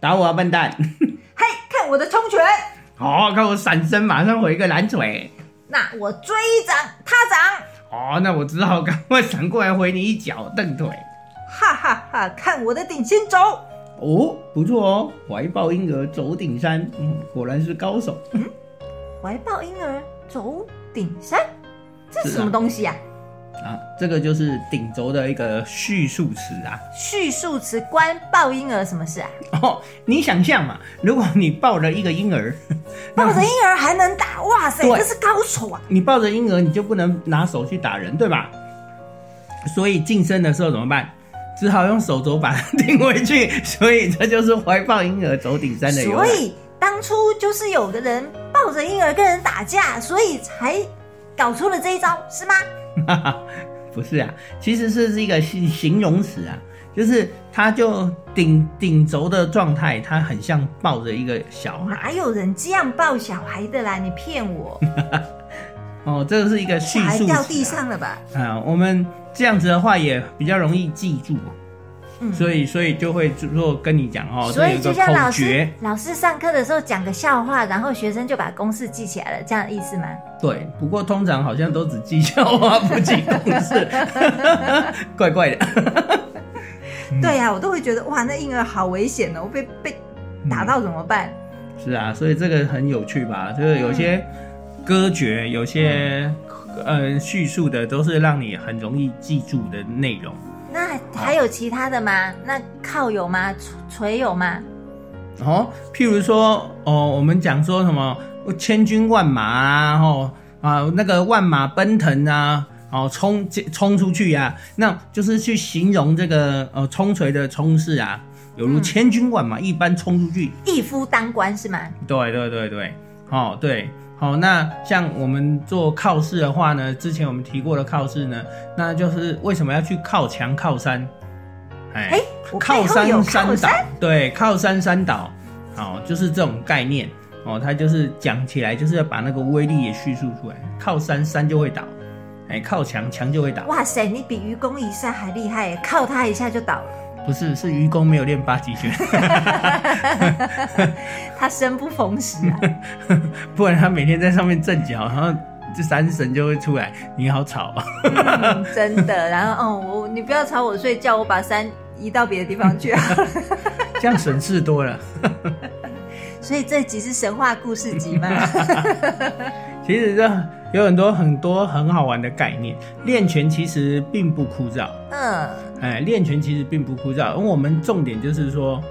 打我啊，笨蛋！嘿，看我的冲拳！好，看我闪身，马上回一个蓝腿。那我追掌他掌。哦，那我只好赶快闪过来回你一脚蹬腿。哈哈哈！看我的顶心肘。哦，不错哦，怀抱婴儿走顶山，嗯，果然是高手。嗯，怀抱婴儿走顶山，这是什么东西呀？啊，这个就是顶轴的一个叙述词啊。叙述词关抱婴儿什么事啊？哦，你想象嘛，如果你抱着一个婴儿，抱着婴儿还能打，哇塞，这是高手啊！你抱着婴儿，你就不能拿手去打人，对吧？所以近身的时候怎么办？只好用手肘把它顶回去，所以这就是怀抱婴儿走顶山的由来。所以当初就是有的人抱着婴儿跟人打架，所以才搞出了这一招，是吗？不是啊，其实是是一个形形容词啊，就是他就顶顶轴的状态，他很像抱着一个小孩。哪有人这样抱小孩的啦？你骗我！哦，这个是一个叙述掉地上了吧？啊，我们。这样子的话也比较容易记住，嗯，所以所以就会做跟你讲哦，所以就像老师老师上课的时候讲个笑话，然后学生就把公式记起来了，这样的意思吗？对，不过通常好像都只记笑话不记公式，怪怪的。对呀，我都会觉得哇，那婴儿好危险哦，被被打到怎么办？是啊，所以这个很有趣吧？就是有些歌诀，有些。呃，叙述的都是让你很容易记住的内容。那还有其他的吗？那靠有吗？锤有吗？哦，譬如说，哦，我们讲说什么千军万马啊，吼啊，那个万马奔腾啊，哦，冲冲出去呀，那就是去形容这个呃冲锤的冲势啊，犹如千军万马一般冲出去，一夫当关是吗？对对对对，哦对。好，那像我们做靠势的话呢，之前我们提过的靠势呢，那就是为什么要去靠墙靠山？哎，靠山山倒，对，靠山山倒，好，就是这种概念哦。它就是讲起来就是要把那个威力也叙述出来，靠山山就会倒，哎，靠墙墙就会倒。哇塞，你比愚公移山还厉害，靠它一下就倒了。不是，是愚公没有练八极拳，他生不逢时啊，不然他每天在上面震脚，然后这山神就会出来，你好吵，真的。然后哦，我你不要吵我睡觉，我把山移到别的地方去，这样省事多了。所以这集是神话故事集吗？其实这有很多很多很好玩的概念。练拳其实并不枯燥。嗯，哎，练拳其实并不枯燥。而我们重点就是说，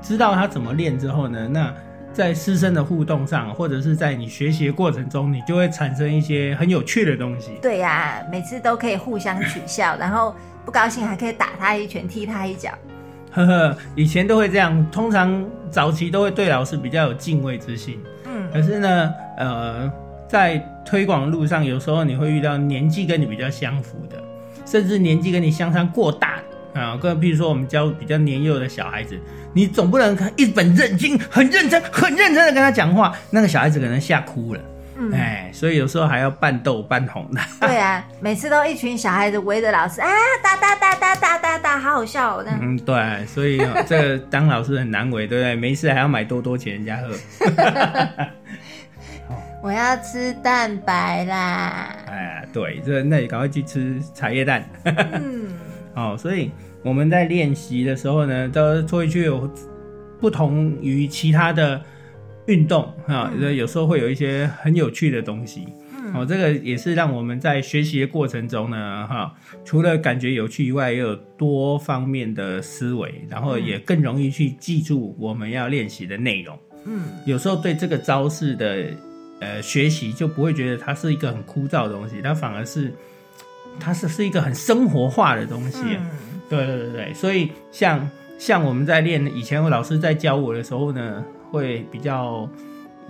知道他怎么练之后呢，那在师生的互动上，或者是在你学习的过程中，你就会产生一些很有趣的东西。对呀，每次都可以互相取笑，然后不高兴还可以打他一拳，踢他一脚。呵呵，以前都会这样，通常早期都会对老师比较有敬畏之心。嗯，可是呢，呃。在推广路上，有时候你会遇到年纪跟你比较相符的，甚至年纪跟你相差过大啊。更比如说，我们教比较年幼的小孩子，你总不能一本正经、很认真、很认真的跟他讲话，那个小孩子可能吓哭了。嗯，哎，所以有时候还要扮逗扮哄的。对啊，每次都一群小孩子围着老师啊，哒哒哒哒哒哒哒，好好笑哦。嗯，对，所以这当老师很难为，对不对？没事还要买多多请人家喝。我要吃蛋白啦！哎，对，这那你赶快去吃茶叶蛋。嗯，哦，所以我们在练习的时候呢，都会去有不同于其他的运动哈，有时候会有一些很有趣的东西。哦，这个也是让我们在学习的过程中呢，哈，除了感觉有趣以外，也有多方面的思维，然后也更容易去记住我们要练习的内容。嗯，有时候对这个招式的。呃，学习就不会觉得它是一个很枯燥的东西，它反而是，它是是一个很生活化的东西。对对对对，所以像像我们在练以前，我老师在教我的时候呢，会比较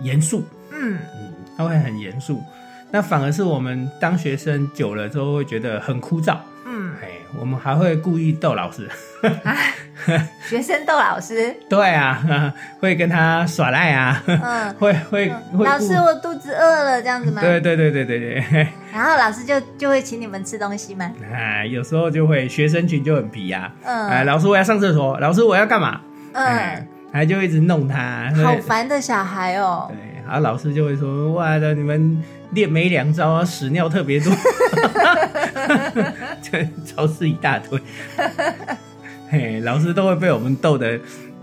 严肃。嗯嗯，他会很严肃，那反而是我们当学生久了之后，会觉得很枯燥。嗯，哎，我们还会故意逗老师。学生逗老师，对啊，会跟他耍赖啊，嗯，会会老师，我肚子饿了，这样子吗？对对对对对对。然后老师就就会请你们吃东西吗？哎，有时候就会，学生群就很皮呀。嗯，哎，老师我要上厕所，老师我要干嘛？嗯，还就一直弄他，好烦的小孩哦。对，然后老师就会说：“哇的，你们练没两招啊，屎尿特别多，这超市一大堆。”嘿，老师都会被我们逗的，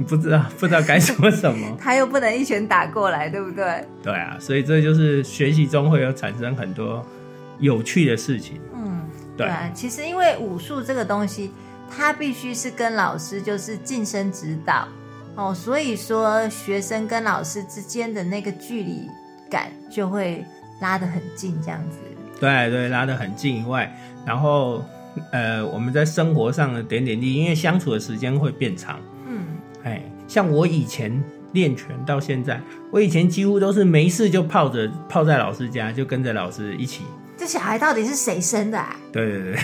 不知道不知道该说什么。他又不能一拳打过来，对不对？对啊，所以这就是学习中会有产生很多有趣的事情。嗯，对啊。其实因为武术这个东西，它必须是跟老师就是近身指导哦，所以说学生跟老师之间的那个距离感就会拉得很近，这样子。对对，拉得很近以外，然后。呃，我们在生活上的点点滴滴，因为相处的时间会变长。嗯，哎，像我以前练拳到现在，我以前几乎都是没事就泡着泡在老师家，就跟着老师一起。这小孩到底是谁生的？啊？对对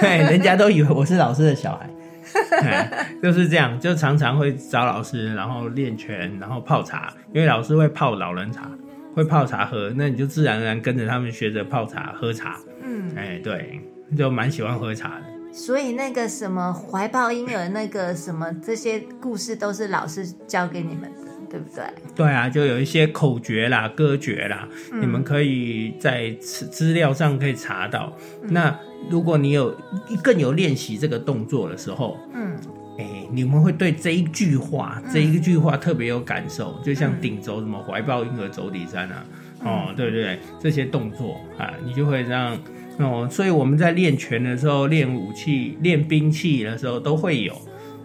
对，人家都以为我是老师的小孩，就是这样，就常常会找老师，然后练拳，然后泡茶，因为老师会泡老人茶，会泡茶喝，那你就自然而然跟着他们学着泡茶喝茶。嗯，哎，对。就蛮喜欢喝茶的，所以那个什么怀抱婴儿那个什么这些故事都是老师教给你们的，对不对？对啊，就有一些口诀啦、歌诀啦，你们可以在资资料上可以查到。那如果你有更有练习这个动作的时候，嗯，哎，你们会对这一句话、这一句话特别有感受，就像顶轴什么怀抱婴儿走底山啊，哦，对对对，这些动作啊，你就会让。哦，所以我们在练拳的时候、练武器、练兵器的时候都会有，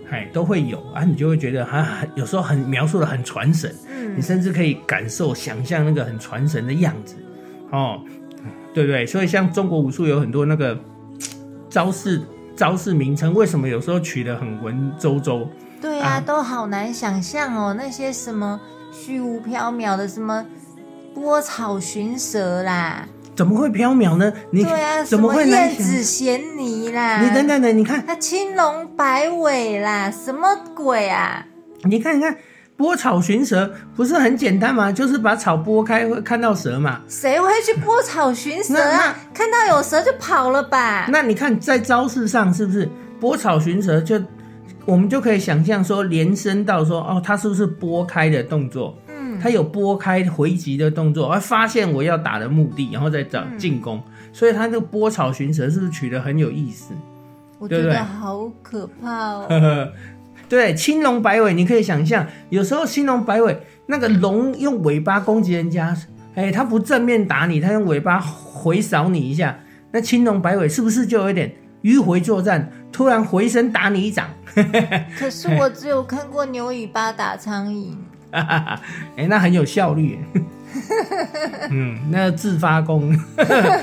哎，都会有啊，你就会觉得啊，有时候很描述的很传神，嗯，你甚至可以感受、想象那个很传神的样子，哦，对不对？所以像中国武术有很多那个 招式、招式名称，为什么有时候取得很文绉绉？对啊，都好难想象哦，那些什么虚无缥缈的什么波草寻蛇啦。怎么会缥缈呢？你对啊，怎么会燕子衔泥啦？你等等等，你看它青龙摆尾啦，什么鬼啊？你看，你看，拨草寻蛇不是很简单吗？就是把草拨开会看到蛇嘛。谁会去拨草寻蛇啊？看到有蛇就跑了吧？那你看在招式上是不是拨草寻蛇？就我们就可以想象说，连伸到说哦，它是不是拨开的动作？他有拨开回击的动作，而发现我要打的目的，然后再找进攻，所以他这个拨草寻蛇是不是取得很有意思？我觉得好可怕哦。对，青龙摆尾，你可以想象，有时候青龙摆尾，那个龙用尾巴攻击人家，哎，他不正面打你，他用尾巴回扫你一下，那青龙摆尾是不是就有点迂回作战，突然回身打你一掌？可是我只有看过牛尾巴打苍蝇。哎，那很有效率。嗯，那自发功，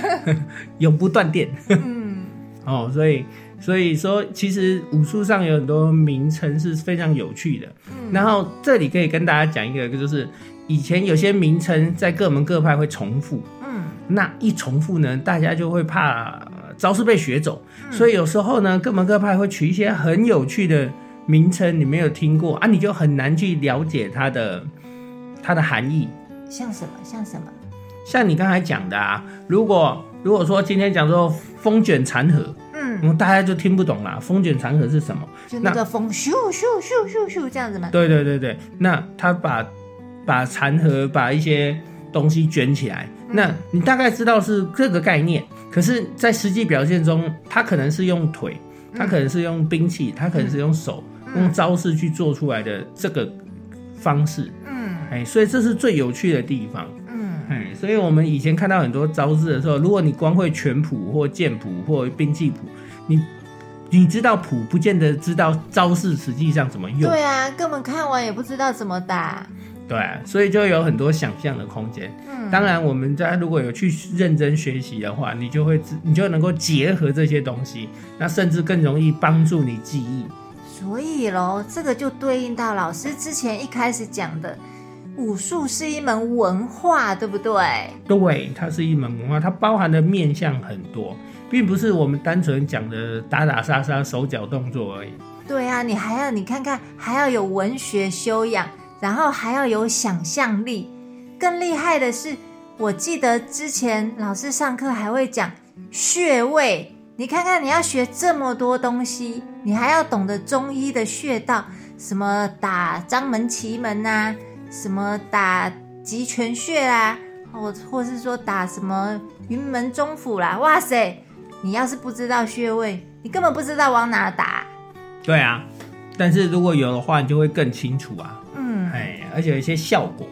永不断电。嗯，哦，所以所以说，其实武术上有很多名称是非常有趣的。然后这里可以跟大家讲一个，就是以前有些名称在各门各派会重复。嗯，那一重复呢，大家就会怕招式被学走，所以有时候呢，各门各派会取一些很有趣的。名称你没有听过啊，你就很难去了解它的它的含义。像什么？像什么？像你刚才讲的啊，如果如果说今天讲说风卷残荷，嗯，大家就听不懂了。风卷残荷是什么？就那个风咻咻咻咻咻这样子吗？对对对对，那他把把残荷把一些东西卷起来，那你大概知道是这个概念。可是，在实际表现中，他可能是用腿，他可能是用兵器，他可能是用手。用招式去做出来的这个方式，嗯，哎，所以这是最有趣的地方，嗯，哎，所以我们以前看到很多招式的时候，如果你光会拳谱或剑谱或兵器谱，你你知道谱，不见得知道招式实际上怎么用。对啊，根本看完也不知道怎么打。对，所以就有很多想象的空间。嗯，当然，我们在如果有去认真学习的话，你就会你就能够结合这些东西，那甚至更容易帮助你记忆。所以喽，这个就对应到老师之前一开始讲的，武术是一门文化，对不对？对，它是一门文化，它包含的面向很多，并不是我们单纯讲的打打杀杀、手脚动作而已。对啊，你还要你看看，还要有文学修养，然后还要有想象力。更厉害的是，我记得之前老师上课还会讲穴位。你看看，你要学这么多东西，你还要懂得中医的穴道，什么打章门奇门啊、什么打极泉穴啦，或或是说打什么云门中府啦，哇塞！你要是不知道穴位，你根本不知道往哪打。对啊，但是如果有的话，你就会更清楚啊。嗯，哎，而且有一些效果，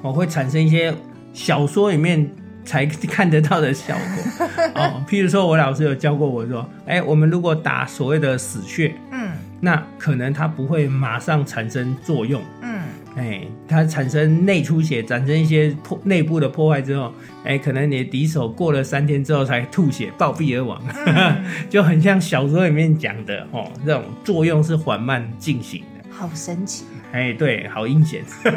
我，会产生一些小说里面才看得到的效果 哦。譬如说，我老师有教过我说，哎，我们如果打所谓的死穴，嗯那可能它不会马上产生作用，嗯，哎，它产生内出血，产生一些破内部的破坏之后，哎，可能你的敌手过了三天之后才吐血暴毙而亡，就很像小说里面讲的哦，这种作用是缓慢进行的。好神奇，哎，对，好阴险。真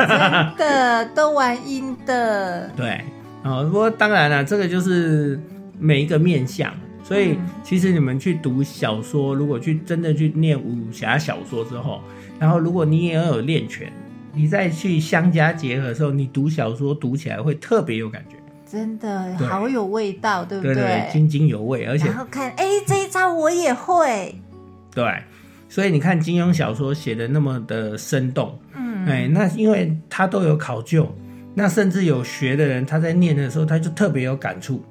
的都玩阴的。对，哦，不过当然了，这个就是每一个面相，所以嗯。其实你们去读小说，如果去真的去念武侠小说之后，然后如果你也有练拳，你再去相加结合的时候，你读小说读起来会特别有感觉，真的好有味道，对不对？对，津津有味，而且然后看，哎，这一招我也会。对，所以你看金庸小说写的那么的生动，嗯，哎，那因为他都有考究，那甚至有学的人，他在念的时候，他就特别有感触。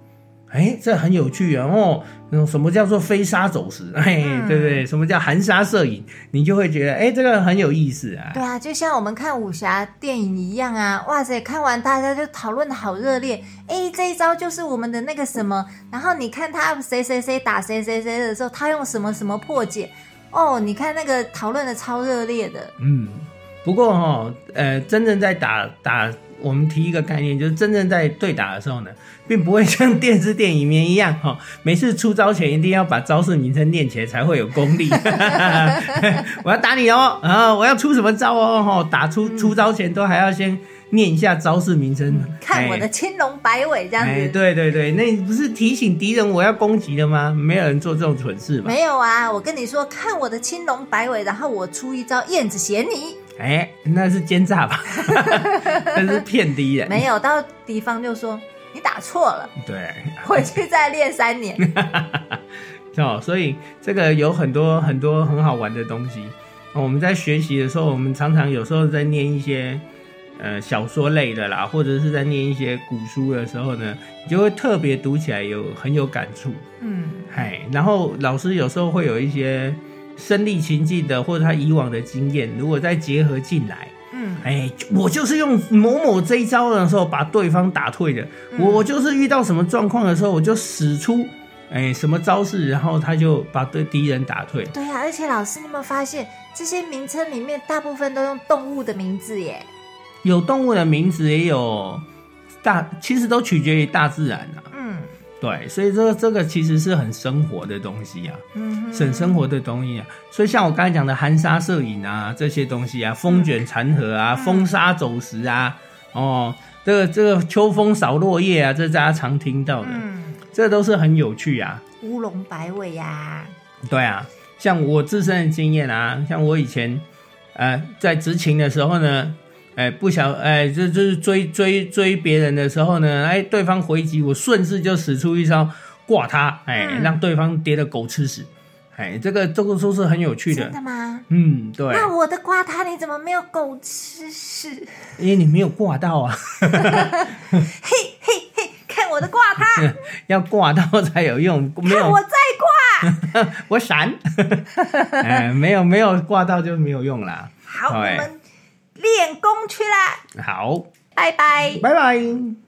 哎，这很有趣啊！哦，那种什么叫做飞沙走石？哎，嗯对不对？什么叫含沙射影？你就会觉得，哎，这个很有意思啊。对啊，就像我们看武侠电影一样啊！哇塞，看完大家就讨论的好热烈。哎，这一招就是我们的那个什么，然后你看他谁谁谁打谁谁谁的时候，他用什么什么破解。哦，你看那个讨论的超热烈的。嗯，不过哈、哦，呃，真正在打打，我们提一个概念，就是真正在对打的时候呢，并不会像电视电影里面一样哈、每次出招前一定要把招式名称念起来才会有功力。我要打你哦，啊，我要出什么招哦，哈，打出出招前都还要先念一下招式名称，看我哎的青龙摆尾这样子。哎，对对对，那不是提醒敌人我要攻击的吗？没有人做这种蠢事吧？没有啊，我跟你说，看我的青龙摆尾，然后我出一招燕子衔泥。哎，那是奸诈吧？那是骗敌人。没有，到敌方就说你打错了，对，回去再练三年。哦，所以这个有很多很多很好玩的东西。哦我们在学习的时候，我们常常有时候在念一些呃小说类的啦，或者是在念一些古书的时候呢，你就会特别读起来有很有感触。嗯，哎，然后老师有时候会有一些身历情境的，或者他以往的经验，如果再结合进来，嗯，哎，我就是用某某这一招的时候把对方打退的，嗯我我就是遇到什么状况的时候，我就使出哎什么招式，然后他就把对敌人打退。对呀、而且老师，你有没有发现这些名称里面大部分都用动物的名字耶？有动物的名字，也有大，其实都取决于大自然啊。嗯对，所以这个这个其实是很生活的东西啊。嗯哼，很生活的东西啊，所以像我刚才讲的含沙射影啊，这些东西啊，风卷残荷啊，风沙走石啊，哦，这个这个秋风扫落叶啊，这大家常听到的，嗯，这都是很有趣啊。乌龙摆尾呀、对啊，像我自身的经验啊，像我以前呃在执勤的时候呢。哎，不想哎，这就是追追追别人的时候呢，哎，对方回击，我顺势就使出一招挂他，哎，嗯。让对方跌得狗吃屎，哎，这个这个都是很有趣的。真，的吗？嗯，对，那我的瓜他你怎么没有狗吃屎？因为你没有挂到啊，嘿嘿嘿，看我的挂他，要挂到才有用，没有。看我再挂。我闪，哎，没有没有挂到就没有用啦。好，我对。们练功去啦，好，拜拜。拜拜。